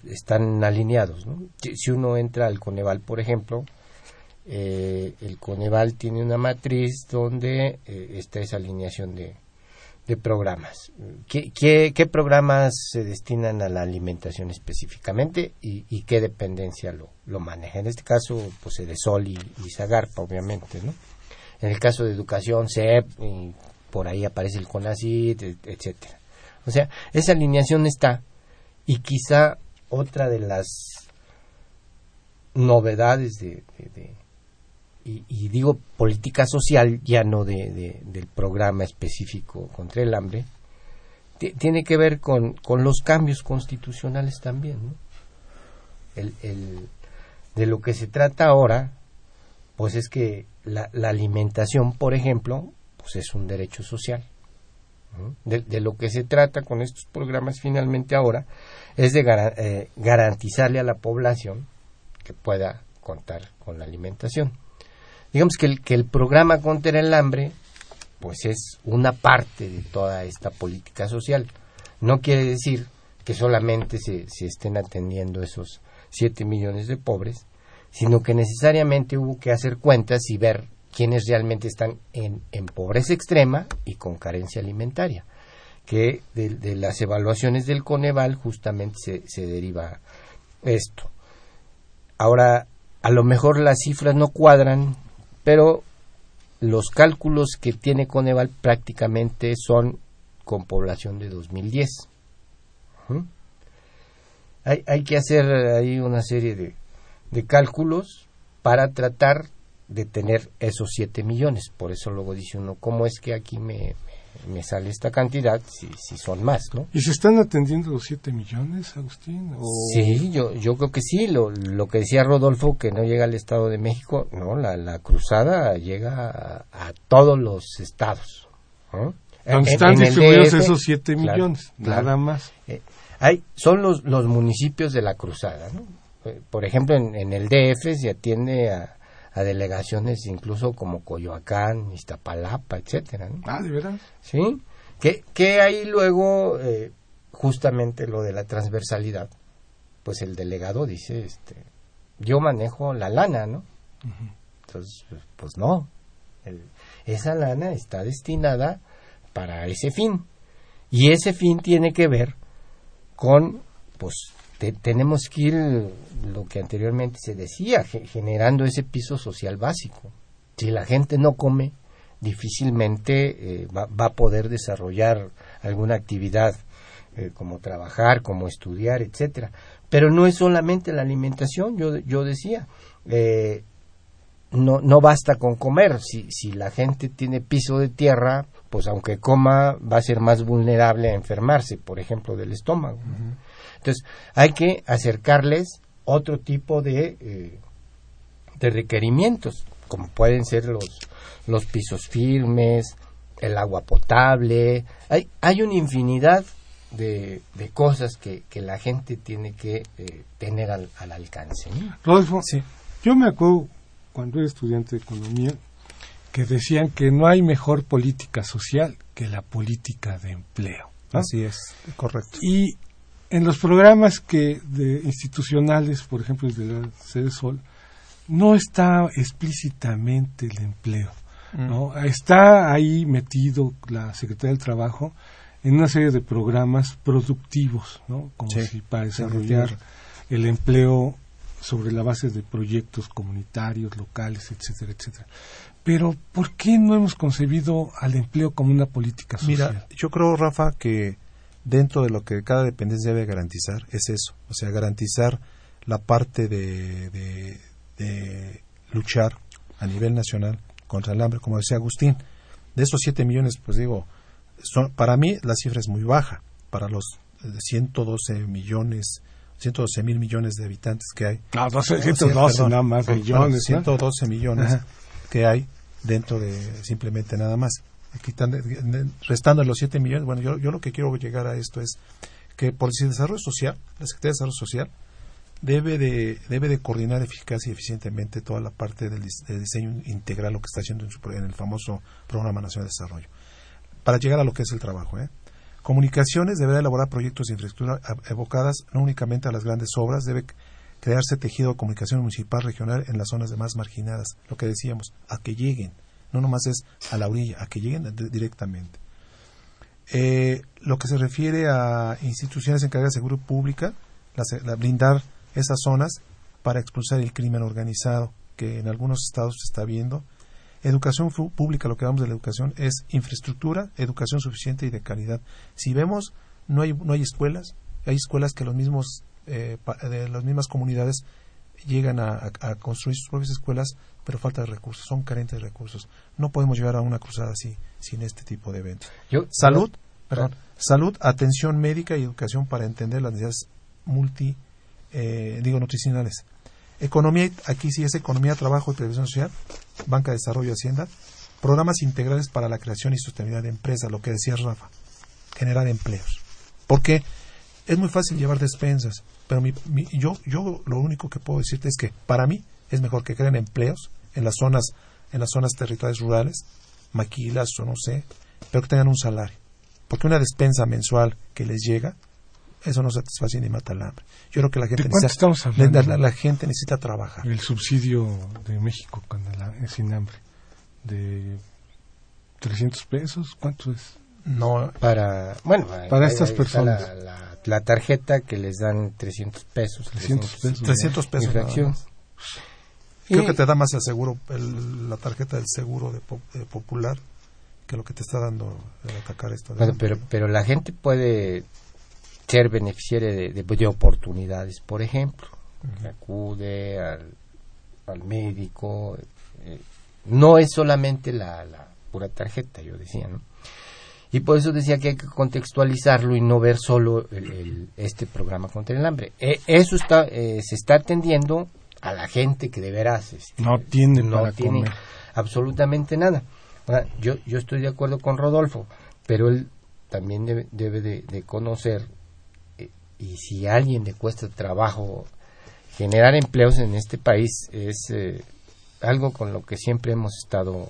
están alineados ¿no? si uno entra al Coneval por ejemplo eh, el Coneval tiene una matriz donde eh, está esa alineación de, programas. ¿Qué, programas se destinan a la alimentación específicamente y, qué dependencia lo, lo, maneja? En este caso, pues de Sol y, y Zagarpa, obviamente, ¿no? En el caso de educación, CEP, y por ahí aparece el CONACYT, etcétera. O sea, esa alineación está y quizá otra de las novedades de, y, digo política social, ya no de, del programa específico contra el hambre, tiene que ver con, con, los cambios constitucionales también. ¿no? El, el, de lo que se trata ahora, pues es que la, alimentación, por ejemplo, pues es un derecho social. De, lo que se trata con estos programas finalmente ahora es de eh, garantizarle a la población que pueda contar con la alimentación digamos que el, que el programa contra el hambre pues es una parte de toda esta política social. No quiere decir que solamente se, se estén atendiendo esos 7 millones de pobres, sino que necesariamente hubo que hacer cuentas y ver quiénes realmente están en, en pobreza extrema y con carencia alimentaria, que de, de las evaluaciones del Coneval justamente se, se deriva esto. Ahora, a lo mejor las cifras no cuadran, pero los cálculos que tiene Coneval prácticamente son con población de 2010. Ujú. hay, hay que hacer ahí una serie de, de cálculos para tratar de tener esos 7 millones. Por eso luego dice uno, ¿cómo es que aquí me, me sale esta cantidad si, si son más, no? ¿Y se están atendiendo los 7 millones, Agustín? ¿O- Sí, yo, yo creo que sí. Lo, lo que decía Rodolfo, que no llega al Estado de México, no, la, la cruzada llega a, a todos los estados. ¿no? Donde En- están en distribuidos DF, esos 7 claro, millones, claro. nada más. Eh, hay, son los, los municipios de la cruzada. ¿no? Eh, Por ejemplo, en, en el DF se atiende a, a delegaciones incluso como Coyoacán, Iztapalapa, etcétera. ¿no? Ah, ¿de veras? ¿sí? Que, que ahí luego, eh, justamente lo de la transversalidad, pues el delegado dice, este, yo manejo la lana, ¿no? Entonces, pues, pues no, El- esa lana está destinada para ese fin. Y ese fin tiene que ver con, pues, te- tenemos que ir, lo que anteriormente se decía, ge- generando ese piso social básico. Si la gente no come, difícilmente eh, va, va a poder desarrollar alguna actividad eh, como trabajar, como estudiar, etcétera. Pero no es solamente la alimentación, yo, yo decía, eh, no, no basta con comer. Si, si la gente tiene piso de tierra, pues aunque coma, va a ser más vulnerable a enfermarse, por ejemplo, del estómago. Entonces, hay que acercarles otro tipo de, eh, de requerimientos, como pueden ser los, los pisos firmes, el agua potable. Hay, hay una infinidad de, de cosas que, que la gente tiene que eh, tener al, al alcance. ¿no? Rodolfo, Sí. yo me acuerdo cuando era estudiante de economía que decían que no hay mejor política social que la política de empleo. ¿no? Así es, correcto. Y en los programas que de institucionales, por ejemplo, el de la Sede Sol, no está explícitamente el empleo. ¿no? Está ahí metido la Secretaría del Trabajo en una serie de programas productivos, ¿no? como Sí, si para sí, desarrollar el empleo sobre la base de proyectos comunitarios, locales, etcétera, etcétera. Pero, ¿por qué no hemos concebido al empleo como una política social? Mira, yo creo, Rafa, que dentro de lo que cada dependencia debe garantizar es eso, o sea, garantizar la parte de, de, de luchar a nivel nacional contra el hambre, como decía Agustín. De esos 7 millones, pues digo, son, para mí la cifra es muy baja, para los eh, 112 millones, 112 mil millones de habitantes que hay. No, 12, Sí, 112 perdón. nada más millones. ¿no? 112 millones Ajá. que hay dentro de simplemente nada más. Quitando, restando los 7 millones, bueno, yo, yo lo que quiero llegar a esto es que por el desarrollo social, la Secretaría de Desarrollo Social debe de, debe de coordinar eficaz y eficientemente toda la parte del, dis- del diseño integral, lo que está haciendo en, su en el famoso Programa Nacional de Desarrollo, para llegar a lo que es el trabajo. ¿eh? Comunicaciones deberá elaborar proyectos de infraestructura evocadas no únicamente a las grandes obras, debe crearse tejido de comunicación municipal regional en las zonas de más marginadas, lo que decíamos, a que lleguen, no nomás es a la orilla, a que lleguen directamente. Eh, lo que se refiere a instituciones encargadas de seguridad pública, la blindar esas zonas para expulsar el crimen organizado que en algunos estados se está viendo. Educación pública, lo que hablamos de la educación, es infraestructura, educación suficiente y de calidad. Si vemos, no hay, no hay escuelas, hay escuelas que los mismos, eh, de las mismas comunidades llegan a, construir sus propias escuelas, pero falta de recursos, son carentes de recursos. No podemos llegar a una cruzada así, sin este tipo de eventos. Yo, Salud, perdón, salud, atención médica y educación para entender las necesidades multi, eh, digo, nutricionales. Economía, aquí sí es economía, trabajo y previsión social, banca de desarrollo y hacienda, programas integrales para la creación y sostenibilidad de empresas, lo que decía Rafa, generar empleos. Porque es muy fácil llevar despensas, pero mi- mi- yo, yo lo único que puedo decirte es que para mí es mejor que creen empleos en las zonas, en las zonas territoriales rurales, maquilas o no sé, pero que tengan un salario. Porque una despensa mensual que les llega, eso no satisface ni mata el hambre. Yo creo que la gente ¿De cuánto necesita, estamos hablando? la, la- gente necesita trabajar. El subsidio de México con la, es sin hambre. De 300 pesos, ¿cuánto es? No, para bueno Para ahí- estas ahí personas. la, la- la tarjeta que les dan 300 pesos 300 pesos. 300 pesos. nada infracción más. Creo que te da más el seguro, la tarjeta del seguro de, popular que lo que te está dando el atacar esto. pero, pero la gente puede ser beneficiaria de, oportunidades, por ejemplo, acude al, al médico. Eh, no es solamente la, la pura tarjeta, yo decía, ¿no? Y por eso decía que hay que contextualizarlo y no ver solo el, este programa contra el hambre. E, eso está, eh, se está atendiendo a la gente que de veras este, no tiene, no tiene absolutamente nada. yo, yo estoy de acuerdo con Rodolfo, pero él también debe, debe de, conocer eh, y si a alguien le cuesta trabajo generar empleos en este país es eh, algo con lo que siempre hemos estado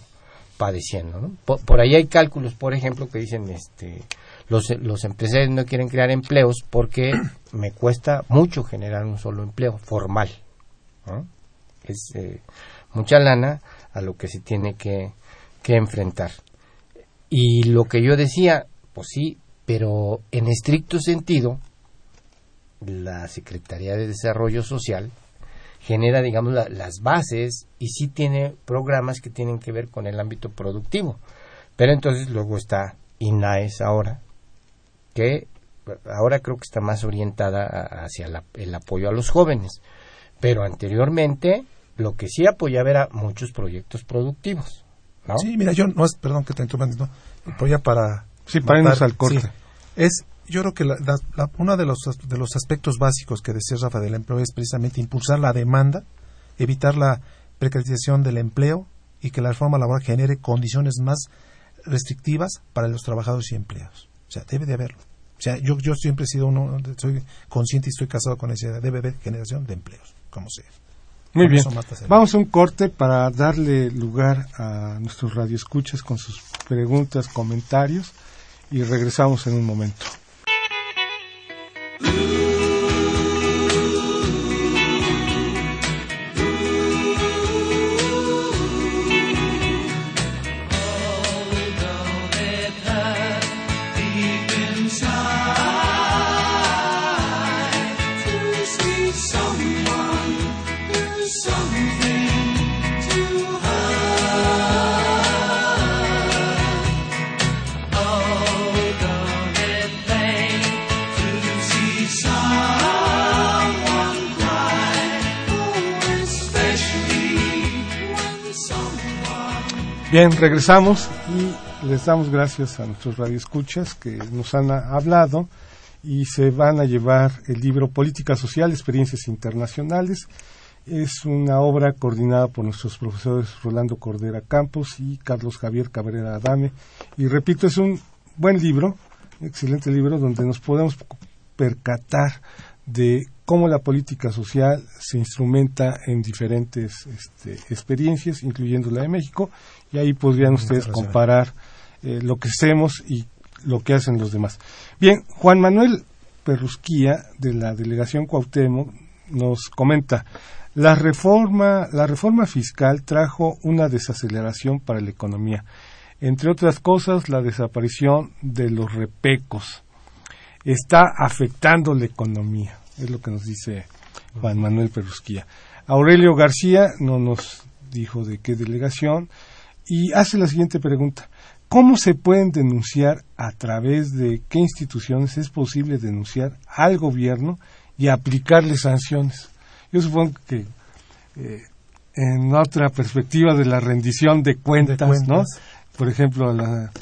padeciendo. Por, ahí hay cálculos, por ejemplo, que dicen este, los, los empresarios no quieren crear empleos porque <clears throat> me cuesta mucho generar un solo empleo formal. Es eh, mucha lana a lo que se tiene que, que enfrentar. Y lo que yo decía, pues sí, pero en estricto sentido, la Secretaría de Desarrollo Social genera, digamos, las bases y sí tiene programas que tienen que ver con el ámbito productivo. Pero entonces luego está INAES ahora, que ahora creo que está más orientada hacia el apoyo a los jóvenes. Pero anteriormente lo que sí apoyaba era muchos proyectos productivos. ¿no? Sí, mira, yo no es, perdón que te interrumpa, no, apoya para... Sí, para irnos al corte. es yo creo que uno de los, de los aspectos básicos que decía Rafa del empleo es precisamente impulsar la demanda, evitar la precarización del empleo y que la reforma laboral genere condiciones más restrictivas para los trabajadores y empleados. O sea, debe de haberlo. O sea, yo, yo siempre he sido uno, soy consciente y estoy casado con esa idea. Debe haber generación de empleos, como sea. Muy bien. Vamos a un corte para darle lugar a nuestros radioescuchas con sus preguntas, comentarios y regresamos en un momento. Ooh. Bien, regresamos y les damos gracias a nuestros radioescuchas que nos han hablado y se van a llevar el libro Política Social, Experiencias Internacionales. Es una obra coordinada por nuestros profesores Rolando Cordera Campos y Carlos Javier Cabrera Adame. Y repito, es un buen libro, excelente libro, donde nos podemos percatar de cómo la política social se instrumenta en diferentes este, experiencias, incluyendo la de México, y ahí podrían ustedes comparar eh, lo que hacemos y lo que hacen los demás. Bien, Juan Manuel Perrusquía, de la delegación Cuauhtémoc, nos comenta, la reforma, la reforma fiscal trajo una desaceleración para la economía. Entre otras cosas, la desaparición de los repecos está afectando la economía, es lo que nos dice Juan Manuel Perrusquía. Aurelio García no nos dijo de qué delegación, y hace la siguiente pregunta. ¿Cómo se pueden denunciar a través de qué instituciones es posible denunciar al gobierno y aplicarle sanciones? Yo supongo que eh, en otra perspectiva de la rendición de cuentas, ¿no? Por ejemplo, a, la,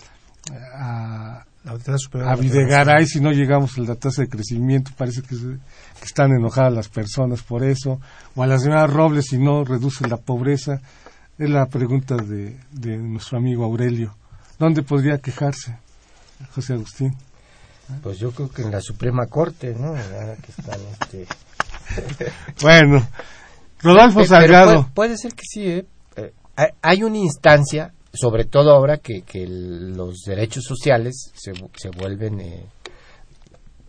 a, a Videgaray, si no llegamos a la tasa de crecimiento, parece que, que, están enojadas las personas por eso, o a la señora Robles, si no reduce la pobreza, es la pregunta de, de nuestro amigo Aurelio. ¿Dónde podría quejarse José Agustín? Pues yo creo que en la Suprema Corte, ¿no? que están, este... <laughs> bueno, Rodolfo Salgado. Puede, ser que sí, ¿eh? ¿eh? hay una instancia, sobre todo ahora que, que los derechos sociales se, se vuelven eh,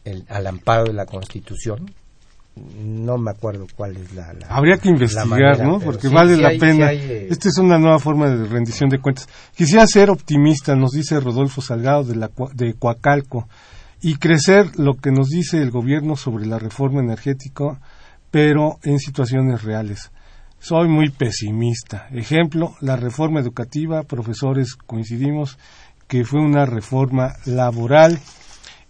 el, al amparo de la Constitución, no me acuerdo cuál es la, habría que investigar no porque vale la pena. eh, esta es una nueva forma de rendición de cuentas. Quisiera ser optimista nos dice Rodolfo Salgado de la de Coacalco y crecer lo que nos dice el gobierno sobre la reforma energética pero en situaciones reales soy muy pesimista. Ejemplo, la reforma educativa, profesores coincidimos que fue una reforma laboral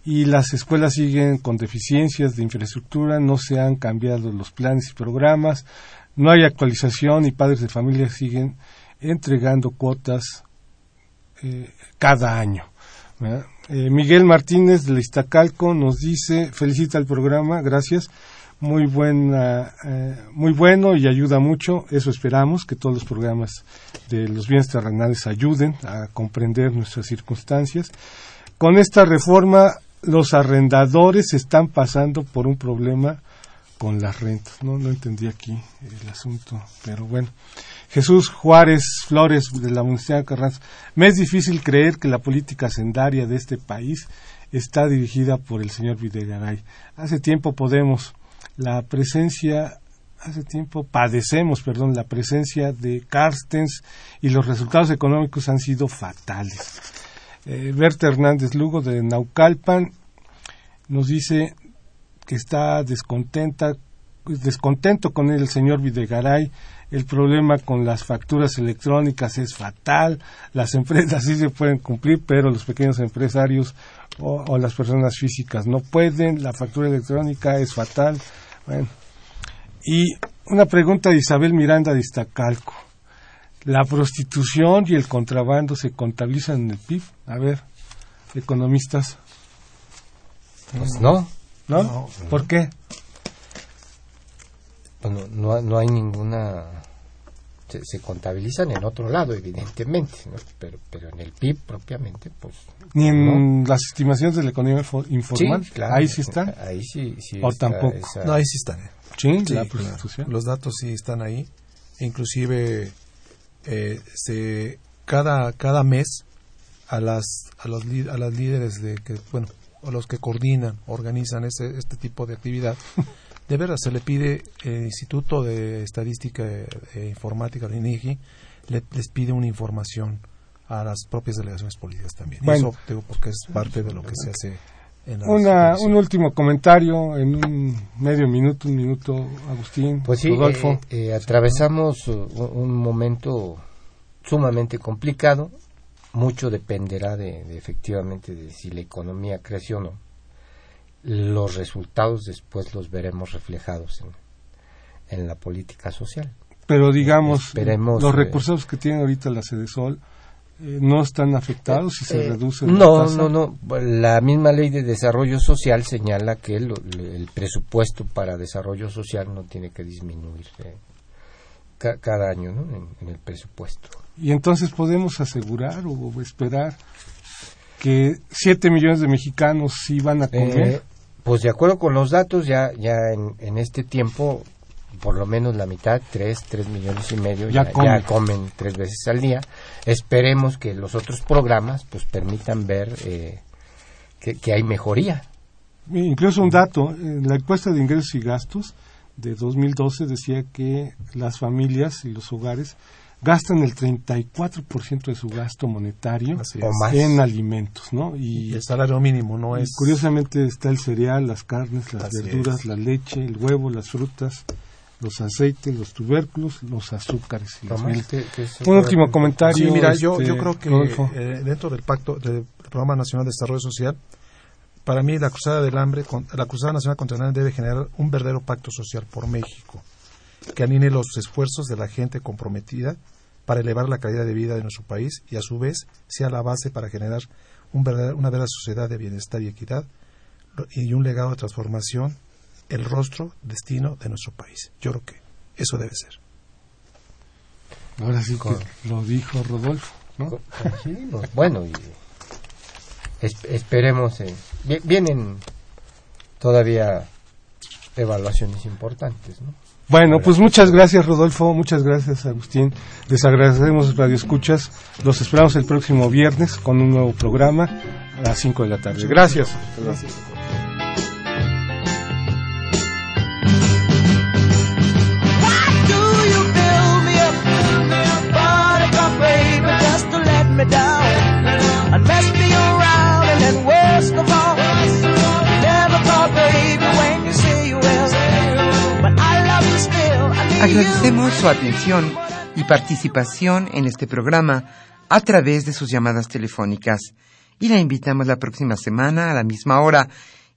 y las escuelas siguen con deficiencias de infraestructura, no se han cambiado los planes y programas, no hay actualización y padres de familia siguen entregando cuotas eh, cada año. Eh, Miguel Martínez de Iztacalco nos dice, felicita el programa, gracias, muy buena, eh, muy bueno y ayuda mucho, eso esperamos, que todos los programas de los bienes terrenales ayuden a comprender nuestras circunstancias. Con esta reforma los arrendadores están pasando por un problema con las rentas. No, no entendí aquí el asunto, pero bueno. Jesús Juárez Flores de la Universidad de Carranza. Me es difícil creer que la política sendaria de este país está dirigida por el señor Videgaray. Hace tiempo podemos la presencia hace tiempo padecemos, perdón, la presencia de Carstens y los resultados económicos han sido fatales. Eh, Berta Hernández Lugo de Naucalpan nos dice que está descontenta, descontento con el señor Videgaray. El problema con las facturas electrónicas es fatal. Las <laughs> empresas sí se pueden cumplir, pero los pequeños empresarios o, o las personas físicas no pueden. La factura electrónica es fatal. Bueno. Y una pregunta de Isabel Miranda de Iztacalco. ¿La prostitución y el contrabando se contabilizan en el PIB? A ver, economistas. Pues no. ¿No? No, ¿Por qué? Bueno, no, no hay ninguna... Se, se contabilizan en otro lado, evidentemente, ¿no? pero, pero en el PIB propiamente, pues... Ni en las estimaciones de la economía fo- informal. claro, Ahí sí están. Ahí sí, sí O está tampoco. esa- No, ahí sí están. ¿eh? Sí, Sí, la claro. prostitución. Los datos sí están ahí. Inclusive, eh, se, cada, cada mes a las, a, los, lí- a las líderes de que, bueno, a los que coordinan, organizan ese, este tipo de actividad, <laughs> de veras se le pide el Instituto de Estadística e, Informática, el INEGI, le- les pide una información a las propias delegaciones políticas también. Y Bueno. eso digo porque es parte de lo que se hace en la Una, un último comentario en un medio minuto, un minuto, Agustín, Pues sí, Rodolfo. eh, eh, atravesamos un, un momento sumamente complicado. Mucho dependerá de, de efectivamente de si la economía crece o no. Los resultados después los veremos reflejados en, en la política social. pero digamos, esperemos, los eh, recursos que tiene ahorita la Sede Sol eh, no están afectados si se Eh, reduce No, no, no. La misma ley de desarrollo social señala que el, el presupuesto para desarrollo social no tiene que disminuir eh, ca- cada año ¿no? en, en el presupuesto. Y entonces podemos asegurar o esperar que 7 millones de mexicanos sí van a comer. Eh, pues de acuerdo con los datos, ya, ya en, en este tiempo, por lo menos la mitad, tres, tres millones y medio, Ya ya, ya comen. comen. tres veces al día. Esperemos que los otros programas pues permitan ver eh, que, que hay mejoría. Incluso un dato, en la encuesta de ingresos y gastos de 2012 decía que las familias y los hogares gastan el 34% de su gasto monetario en alimentos, ¿no? Y Y, el salario mínimo no es curiosamente está el cereal, las carnes, las Así verduras, es. la leche, el huevo, las frutas, los aceites, los tubérculos, los azúcares y las Tomás, mieles. ¿qué- qué es Un último comentario. Sí, mira, yo, este, yo creo que eh, dentro del pacto del Programa Nacional de Desarrollo Social, para mí la Cruzada del Hambre, con- la Cruzada Nacional contra el Hambre debe generar un verdadero pacto social por México, que alinee los esfuerzos de la gente comprometida para elevar la calidad de vida de nuestro país y a su vez sea la base para generar un una verdadera sociedad de bienestar y equidad y un legado de transformación, el rostro, destino de nuestro país. Yo creo que eso debe ser. Ahora sí que lo dijo Rodolfo, ¿no? Co- coincidimos. Bueno, y es- esperemos. eh, vi- vienen todavía evaluaciones importantes, ¿no? Bueno, pues muchas gracias Rodolfo, muchas gracias Agustín. Les agradecemos Radio Escuchas. Los esperamos el próximo viernes con un nuevo programa a las 5 de la tarde. Gracias. Do Agradecemos su atención y participación en este programa a través de sus llamadas telefónicas y la invitamos la próxima semana a la misma hora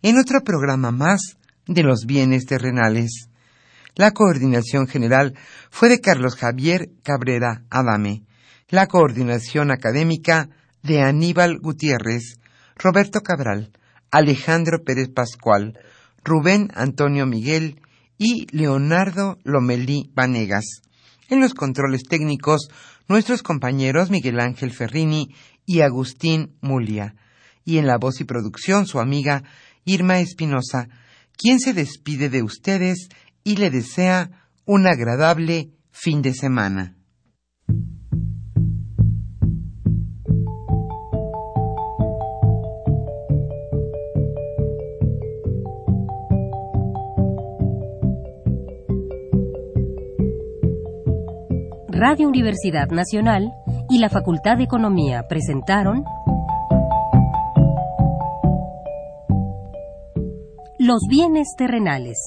en otro programa más de los bienes terrenales. La coordinación general fue de Carlos Javier Cabrera Adame. La coordinación académica de Aníbal Gutiérrez, Roberto Cabral, Alejandro Pérez Pascual, Rubén Antonio Miguel y Leonardo Lomelí Vanegas. En los controles técnicos, nuestros compañeros Miguel Ángel Ferrini y Agustín Mulia. Y en la voz y producción, su amiga Irma Espinosa, quien se despide de ustedes y le desea un agradable fin de semana. Radio Universidad Nacional y la Facultad de Economía presentaron Los bienes terrenales.